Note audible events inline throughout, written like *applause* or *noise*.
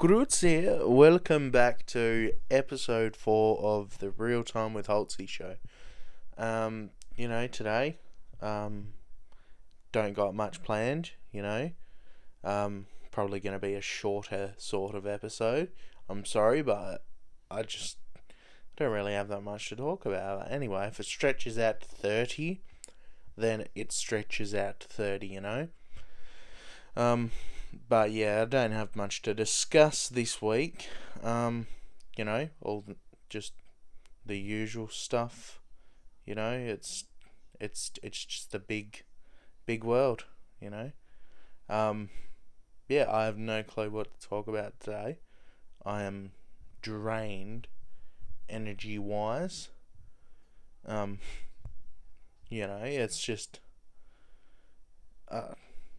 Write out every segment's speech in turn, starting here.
Grüezi, welcome back to episode four of the Real Time with Holtzy show. Um, you know, today, um, don't got much planned, you know. Um, probably going to be a shorter sort of episode. I'm sorry, but I just don't really have that much to talk about. Anyway, if it stretches out to 30, then it stretches out to 30, you know. Um, but yeah, I don't have much to discuss this week. Um, you know, all the, just the usual stuff. You know, it's it's it's just a big, big world. You know, um, yeah, I have no clue what to talk about today. I am drained, energy wise. Um, you know, it's just, uh,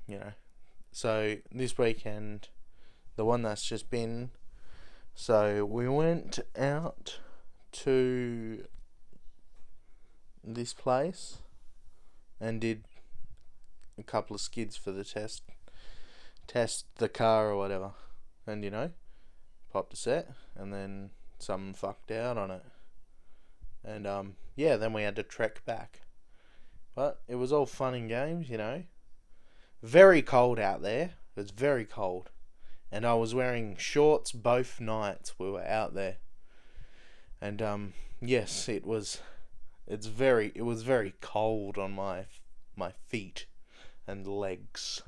you know, so this weekend, the one that's just been, so we went out to this place and did a couple of skids for the test, test the car or whatever, and you know, popped a set and then some fucked out on it, and um yeah, then we had to trek back, but it was all fun and games, you know very cold out there. It was very cold. And I was wearing shorts both nights we were out there. And um yes, it was it's very it was very cold on my my feet and legs.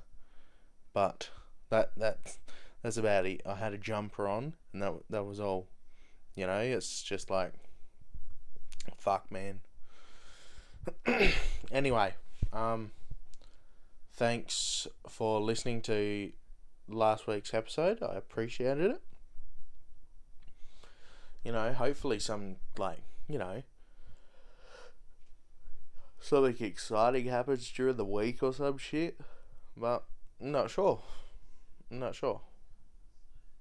But that that that's about it. I had a jumper on and that that was all. You know, it's just like fuck man. *clears throat* anyway, um thanks for listening to last week's episode. I appreciated it. You know, hopefully some like, you know, something exciting happens during the week or some shit. But I'm not sure. I'm not sure.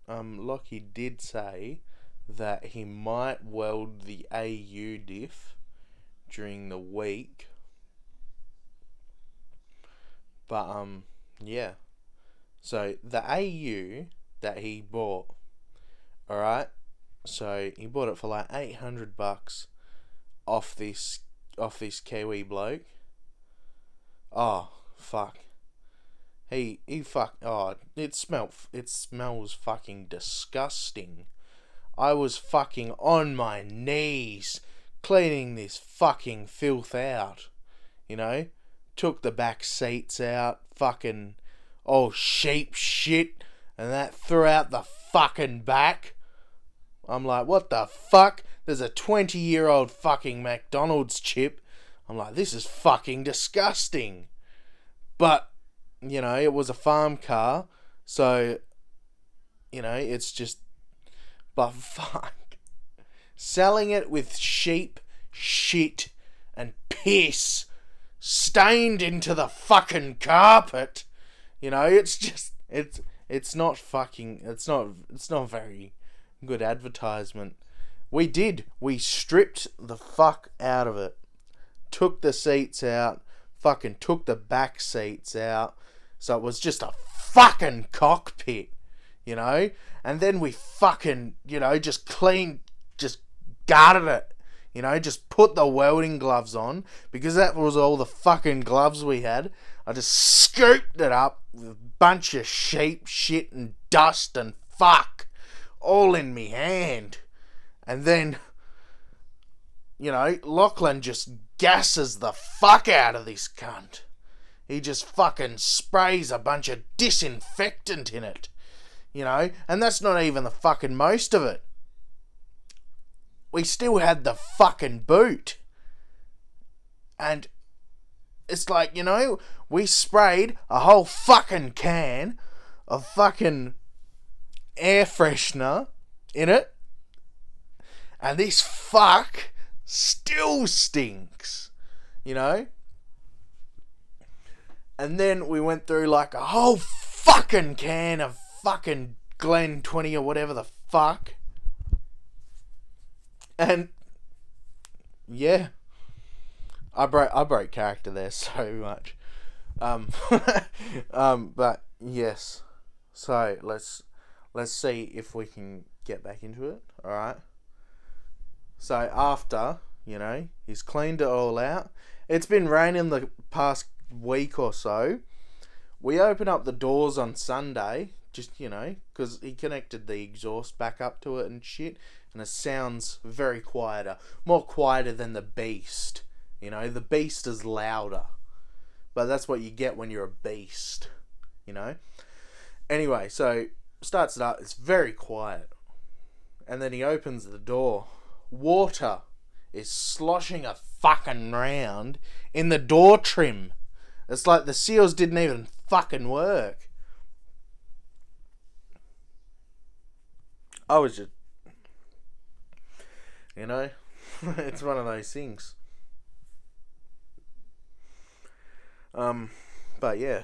Um, Lockie did say that he might weld the AU diff during the week but um, yeah. So the AU that he bought, all right. So he bought it for like eight hundred bucks off this off this Kiwi bloke. Oh fuck. He he fuck. Oh, it smelt. It smells fucking disgusting. I was fucking on my knees cleaning this fucking filth out. You know took the back seats out, fucking oh sheep shit, and that threw out the fucking back. I'm like, what the fuck? There's a 20 year old fucking McDonald's chip. I'm like, this is fucking disgusting. But, you know, it was a farm car, so, you know, it's just, but *laughs* fuck. Selling it with sheep, shit, and piss stained into the fucking carpet. You know, it's just it's it's not fucking it's not it's not very good advertisement. We did. We stripped the fuck out of it. Took the seats out, fucking took the back seats out. So it was just a fucking cockpit, you know? And then we fucking, you know, just clean just guarded it you know, just put the welding gloves on because that was all the fucking gloves we had. I just scooped it up with a bunch of sheep shit and dust and fuck all in me hand. And then, you know, Lachlan just gasses the fuck out of this cunt. He just fucking sprays a bunch of disinfectant in it. You know, and that's not even the fucking most of it we still had the fucking boot. And it's like, you know, we sprayed a whole fucking can of fucking air freshener in it. And this fuck still stinks. You know? And then we went through like a whole fucking can of fucking Glen 20 or whatever the fuck. And yeah, I broke I broke character there *laughs* so much. Um, *laughs* um, but yes, so let's let's see if we can get back into it. All right. So after you know he's cleaned it all out, it's been raining the past week or so. We open up the doors on Sunday, just you know, because he connected the exhaust back up to it and shit, and it sounds very quieter, more quieter than the Beast. You know, the Beast is louder, but that's what you get when you're a beast. You know. Anyway, so starts it up. It's very quiet, and then he opens the door. Water is sloshing a fucking round in the door trim. It's like the seals didn't even fucking work. I was just, you know, *laughs* it's one of those things. Um, but yeah.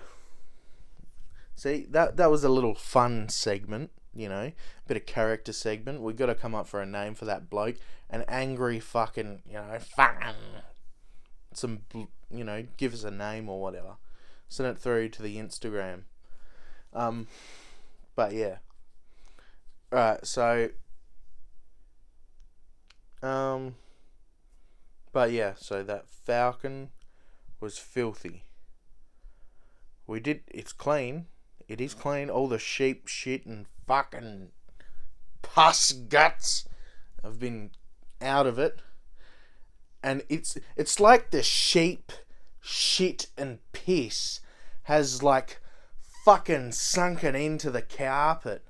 See that that was a little fun segment, you know, bit of character segment. We've got to come up for a name for that bloke, an angry fucking, you know, some, you know, give us a name or whatever. Send it through to the Instagram. Um, but yeah. Right, so um but yeah, so that falcon was filthy. We did it's clean. It is clean. All the sheep shit and fucking pus guts have been out of it. And it's it's like the sheep shit and piss has like fucking sunken into the carpet.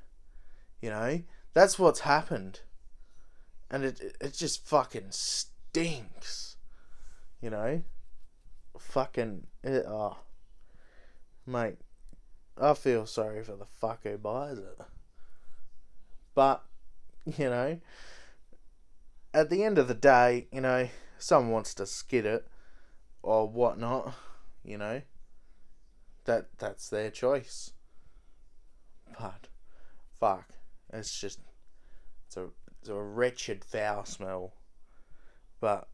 You know, that's what's happened, and it it just fucking stinks. You know, fucking it, oh, mate, I feel sorry for the fuck who buys it. But you know, at the end of the day, you know, someone wants to skid it or whatnot. You know, that that's their choice. But fuck it's just it's a wretched foul smell. But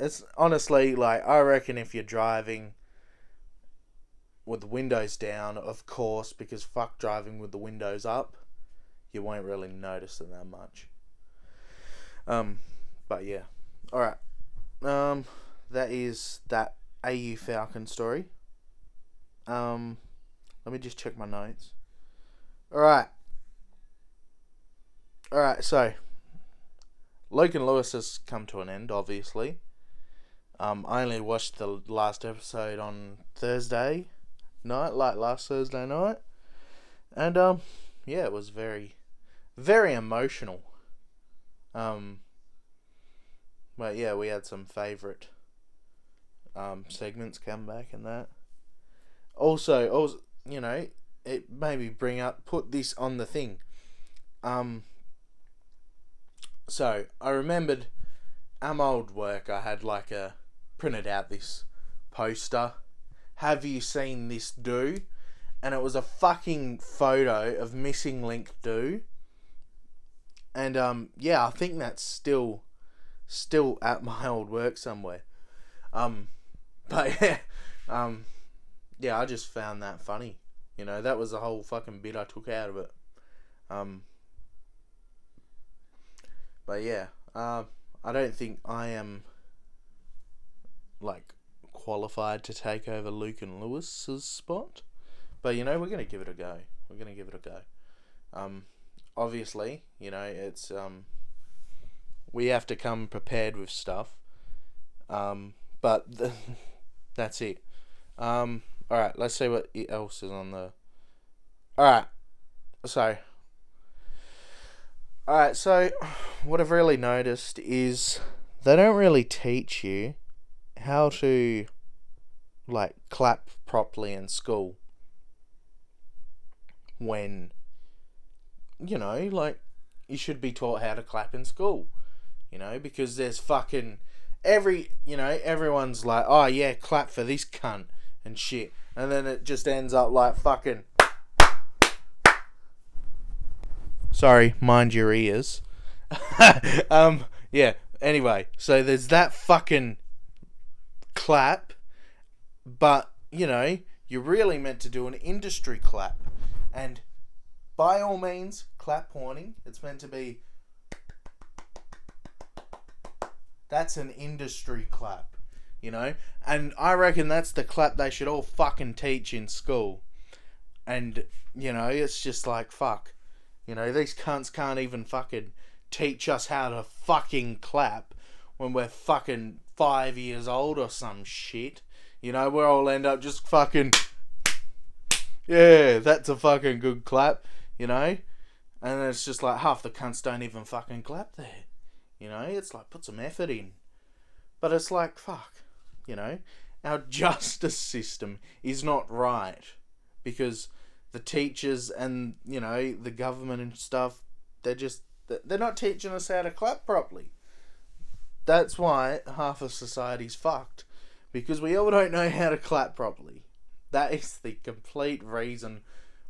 it's honestly like I reckon if you're driving with the windows down, of course, because fuck driving with the windows up, you won't really notice it that much. Um, but yeah, all right. Um, that is that AU Falcon story. Um, let me just check my notes. All right. Alright, so And Lewis has come to an end, obviously. Um, I only watched the last episode on Thursday night, like last Thursday night. And um yeah, it was very very emotional. Um but yeah, we had some favourite um segments come back and that. Also, also you know, it made me bring up put this on the thing. Um so I remembered at my old work I had like a printed out this poster. Have you seen this do? And it was a fucking photo of missing link do. And um yeah, I think that's still still at my old work somewhere. Um *laughs* but yeah, um yeah, I just found that funny. You know, that was the whole fucking bit I took out of it. Um but yeah, uh, I don't think I am like qualified to take over Luke and Lewis's spot. But you know, we're gonna give it a go. We're gonna give it a go. Um, obviously, you know, it's um, we have to come prepared with stuff. Um, but the, *laughs* that's it. Um, all right, let's see what else is on the. All right, so Alright, so what I've really noticed is they don't really teach you how to like clap properly in school when you know, like you should be taught how to clap in school. You know, because there's fucking every you know, everyone's like, Oh yeah, clap for this cunt and shit. And then it just ends up like fucking Sorry, mind your ears. *laughs* um, yeah. Anyway, so there's that fucking clap, but you know, you're really meant to do an industry clap, and by all means, clap pointing. It's meant to be. That's an industry clap, you know? And I reckon that's the clap they should all fucking teach in school. And, you know, it's just like, fuck. You know, these cunts can't even fucking teach us how to fucking clap when we're fucking five years old or some shit. You know, we all end up just fucking. Yeah, that's a fucking good clap, you know? And it's just like half the cunts don't even fucking clap there. You know, it's like put some effort in. But it's like, fuck, you know? Our *laughs* justice system is not right because the teachers and, you know, the government and stuff, they're just, they're not teaching us how to clap properly. That's why half of society's fucked because we all don't know how to clap properly. That is the complete reason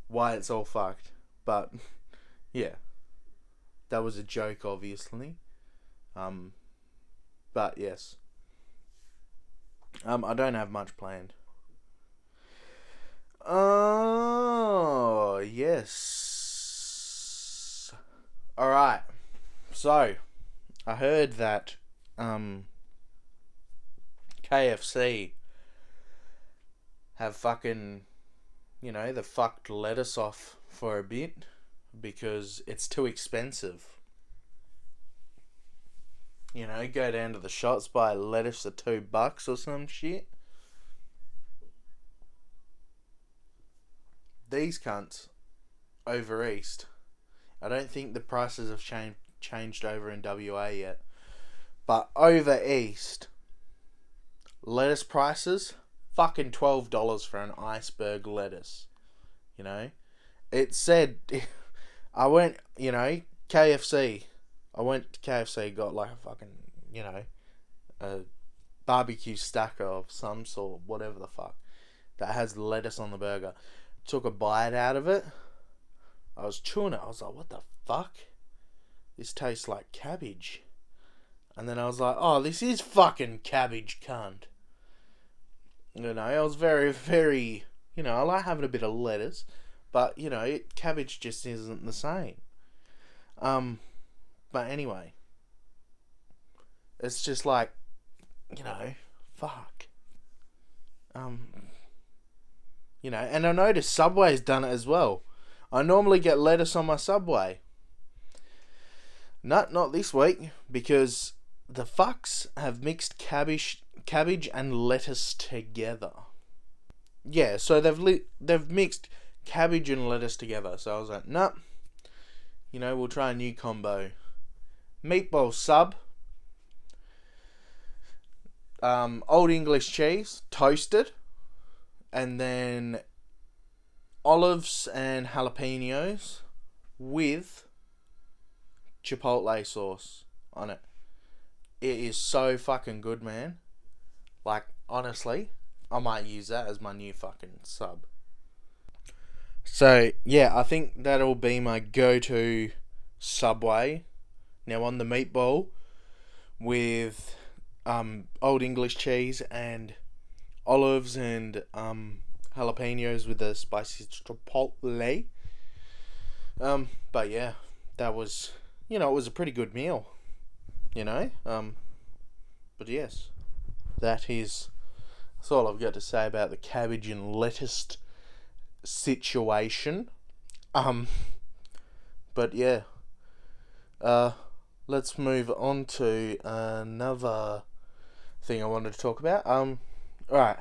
why it's all fucked. But yeah, that was a joke, obviously. Um, but yes, um, I don't have much planned. Oh yes. All right. So, I heard that um KFC have fucking, you know, the fucked lettuce off for a bit because it's too expensive. You know, go down to the shops, buy lettuce for two bucks or some shit. These cunts over east. I don't think the prices have changed changed over in WA yet. But over east, lettuce prices fucking twelve dollars for an iceberg lettuce. You know, it said *laughs* I went. You know, KFC. I went to KFC, got like a fucking you know, a barbecue stacker of some sort, whatever the fuck, that has lettuce on the burger. Took a bite out of it. I was chewing it. I was like, what the fuck? This tastes like cabbage. And then I was like, oh, this is fucking cabbage cunt. You know, I was very, very, you know, I like having a bit of lettuce, but, you know, it, cabbage just isn't the same. Um, but anyway, it's just like, you know, fuck. Um, you know, and I noticed Subway's done it as well. I normally get lettuce on my Subway. Not not this week because the fucks have mixed cabbage cabbage and lettuce together. Yeah, so they've li- they've mixed cabbage and lettuce together. So I was like, nah. You know, we'll try a new combo. Meatball sub. Um, old English cheese, toasted, and then olives and jalapenos with chipotle sauce on it. It is so fucking good, man. Like, honestly, I might use that as my new fucking sub. So, yeah, I think that'll be my go to Subway. Now, on the meatball with um, Old English cheese and olives and um, jalapenos with the spicy chipotle. Um, but yeah, that was, you know, it was a pretty good meal. You know, um, but yes that is that's all I've got to say about the cabbage and lettuce situation. Um, but yeah, uh, let's move on to another thing I wanted to talk about. Um, right.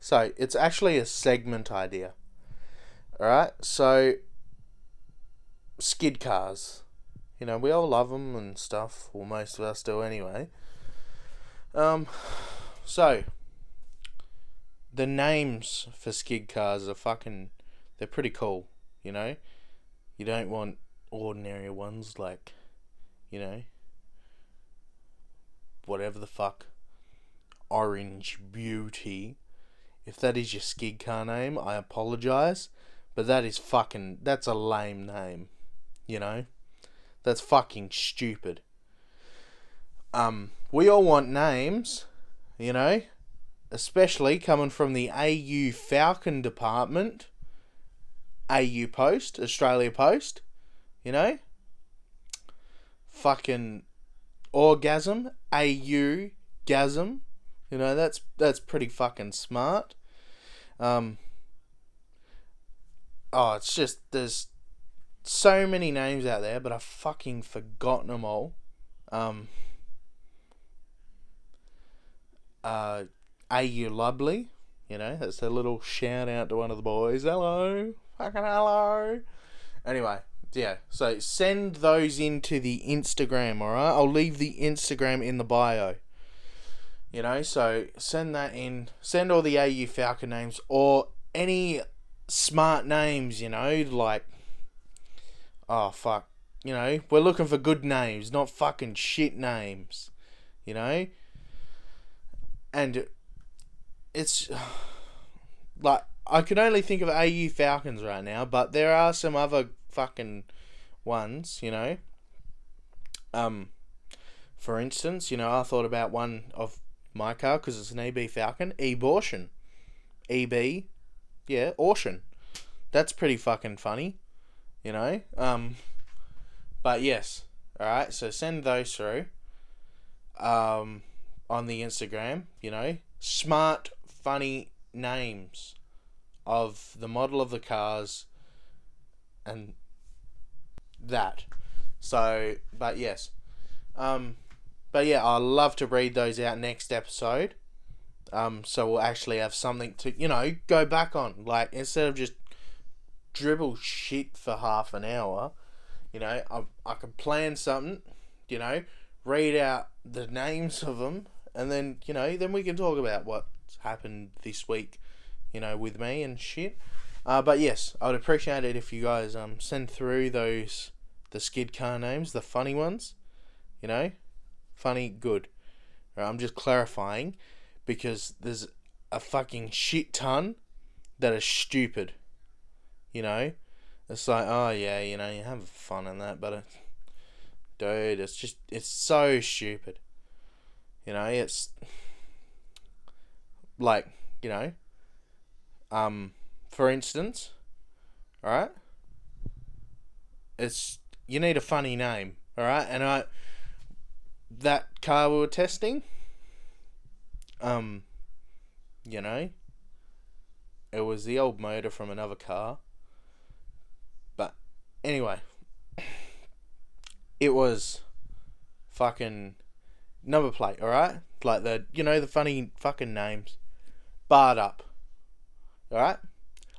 So it's actually a segment idea. Alright, so skid cars. You know, we all love them and stuff, or most of us do anyway. Um, so the names for skid cars are fucking. They're pretty cool, you know. You don't want ordinary ones like, you know, whatever the fuck, Orange Beauty. If that is your skid car name, I apologize, but that is fucking. That's a lame name, you know. That's fucking stupid. Um, we all want names, you know, especially coming from the AU Falcon department, AU Post, Australia Post. You know? Fucking orgasm, AU gasm. You know, that's that's pretty fucking smart. Um Oh, it's just there's so many names out there, but I've fucking forgotten them all. Um uh AU Lovely, you know, that's a little shout out to one of the boys. Hello. Fucking hello. Anyway, yeah. So send those into the Instagram, alright? I'll leave the Instagram in the bio. You know, so send that in. Send all the AU Falcon names or any smart names, you know, like oh fuck. You know, we're looking for good names, not fucking shit names. You know? And it's *sighs* like I can only think of AU Falcons right now, but there are some other fucking ones, you know. Um, for instance, you know, I thought about one of my car because it's an EB Falcon, Ebortion, EB, yeah, Ocean. That's pretty fucking funny, you know. Um, but yes, all right. So send those through. Um, on the Instagram, you know, smart, funny names of the model of the cars and that. So, but yes. Um, but yeah, i love to read those out next episode. Um, so we'll actually have something to, you know, go back on. Like, instead of just dribble shit for half an hour, you know, I, I can plan something, you know, read out the names of them, and then, you know, then we can talk about what's happened this week you know, with me and shit. Uh, but yes, I would appreciate it if you guys um send through those the skid car names, the funny ones. You know, funny, good. Right, I'm just clarifying because there's a fucking shit ton that are stupid. You know, it's like, oh yeah, you know, you have fun in that, but it, dude, it's just it's so stupid. You know, it's like you know um, for instance, alright? It's you need a funny name, alright? And I that car we were testing, um, you know, it was the old motor from another car. But anyway, it was fucking number plate, alright? Like the, you know, the funny fucking names. Barred up. Alright?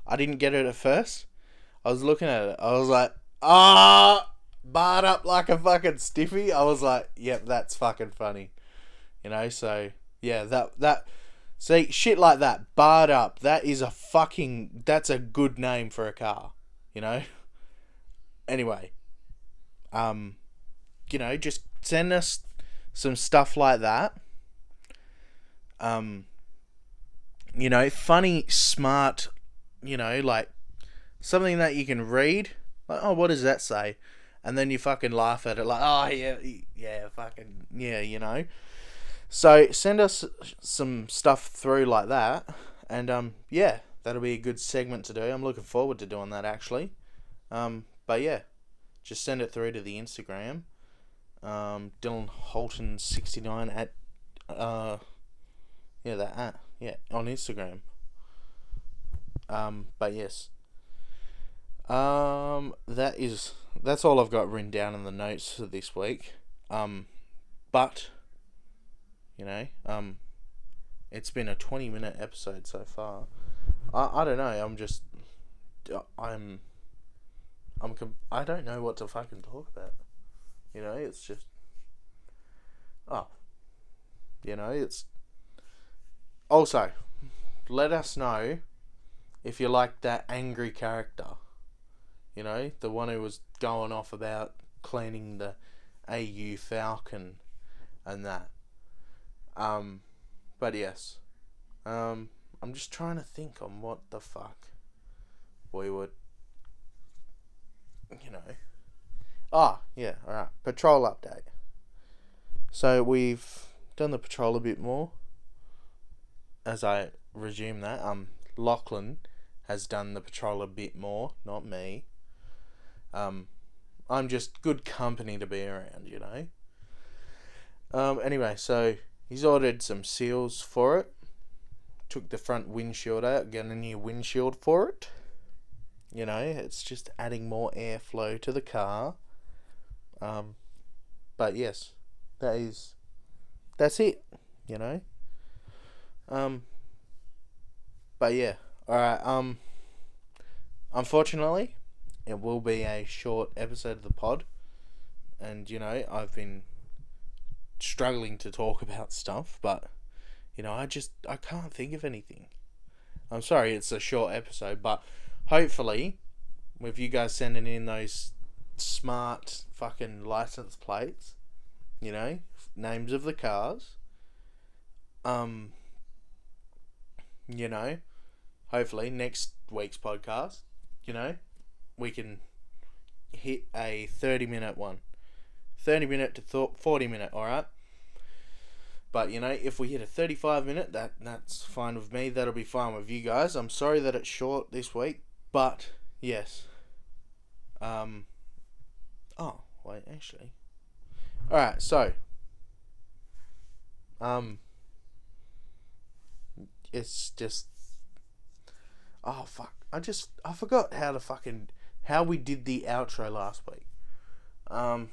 I didn't get it at first. I was looking at it. I was like, ah, barred up like a fucking stiffy. I was like, yep, that's fucking funny. You know, so yeah, that that see shit like that, barred up. That is a fucking that's a good name for a car. You know. Anyway, um, you know, just send us some stuff like that. Um, you know, funny, smart, you know, like something that you can read. Like, oh, what does that say? And then you fucking laugh at it, like, oh yeah, yeah, fucking yeah, you know. So send us some stuff through like that, and um, yeah, that'll be a good segment to do. I'm looking forward to doing that actually. Um, but yeah, just send it through to the Instagram. Um, Dylan Holton sixty nine at uh, yeah, that at yeah, on Instagram. Um, but yes. Um, that is that's all I've got written down in the notes for this week. Um, but you know, um, it's been a twenty minute episode so far. I I don't know. I'm just I'm I'm I don't know what to fucking talk about. You know, it's just oh, you know, it's also, let us know if you like that angry character. You know, the one who was going off about cleaning the AU Falcon and that. Um, but yes. Um, I'm just trying to think on what the fuck we would, you know. Ah, yeah, alright. Patrol update. So we've done the patrol a bit more as I resume that, um, Lachlan has done the patrol a bit more, not me. Um, I'm just good company to be around, you know. Um, anyway, so he's ordered some seals for it. Took the front windshield out, got a new windshield for it. You know, it's just adding more airflow to the car. Um, but yes, that is that's it. You know. Um. But yeah, all right. Um. Unfortunately, it will be a short episode of the pod, and you know I've been struggling to talk about stuff, but you know I just I can't think of anything. I'm sorry, it's a short episode, but hopefully, with you guys sending in those smart fucking license plates, you know, names of the cars, um, you know, hopefully next week's podcast, you know, we can hit a 30 minute one. 30 minute to th- 40 minute, alright? But you know, if we hit a 35 minute, that that's fine with me. That'll be fine with you guys. I'm sorry that it's short this week, but yes. Um Oh, wait, actually. Alright, so um it's just oh fuck i just i forgot how to fucking how we did the outro last week. Um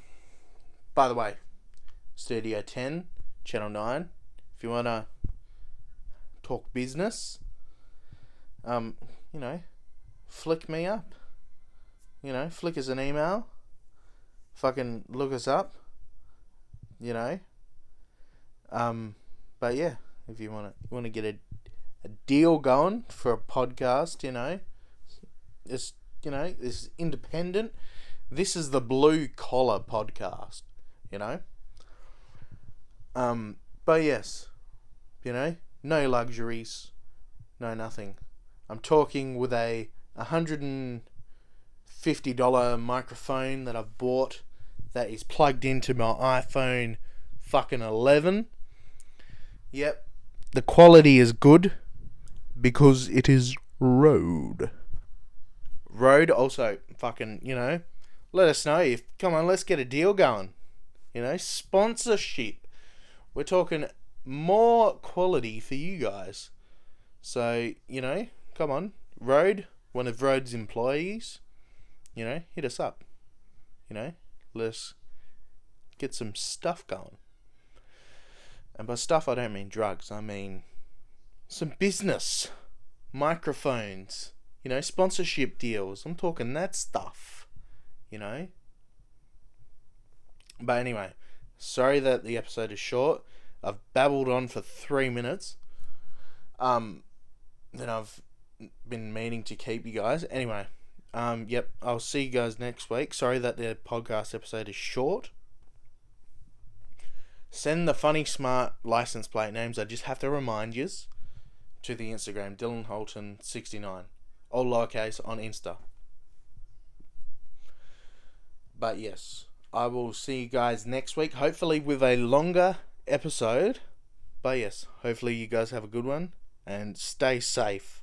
by the way studio 10 channel 9 if you want to talk business um you know flick me up. You know flick us an email. Fucking look us up you know. Um but yeah if you want to want to get a a deal going for a podcast, you know. It's you know, this is independent. This is the blue collar podcast, you know. Um, but yes, you know, no luxuries, no nothing. I'm talking with a hundred and fifty dollar microphone that I've bought that is plugged into my iPhone fucking eleven. Yep. The quality is good because it is Rode. Rode also fucking, you know, let us know if come on, let's get a deal going. You know, sponsorship. We're talking more quality for you guys. So, you know, come on, Rode, one of Rode's employees, you know, hit us up. You know, let's get some stuff going. And by stuff, I don't mean drugs, I mean some business, microphones, you know, sponsorship deals. I'm talking that stuff, you know. But anyway, sorry that the episode is short. I've babbled on for three minutes. Um, then I've been meaning to keep you guys. Anyway, um, yep, I'll see you guys next week. Sorry that the podcast episode is short. Send the funny smart license plate names. I just have to remind yous to the Instagram, Dylan Holton 69. All lowercase on Insta. But yes, I will see you guys next week, hopefully with a longer episode. But yes, hopefully you guys have a good one and stay safe.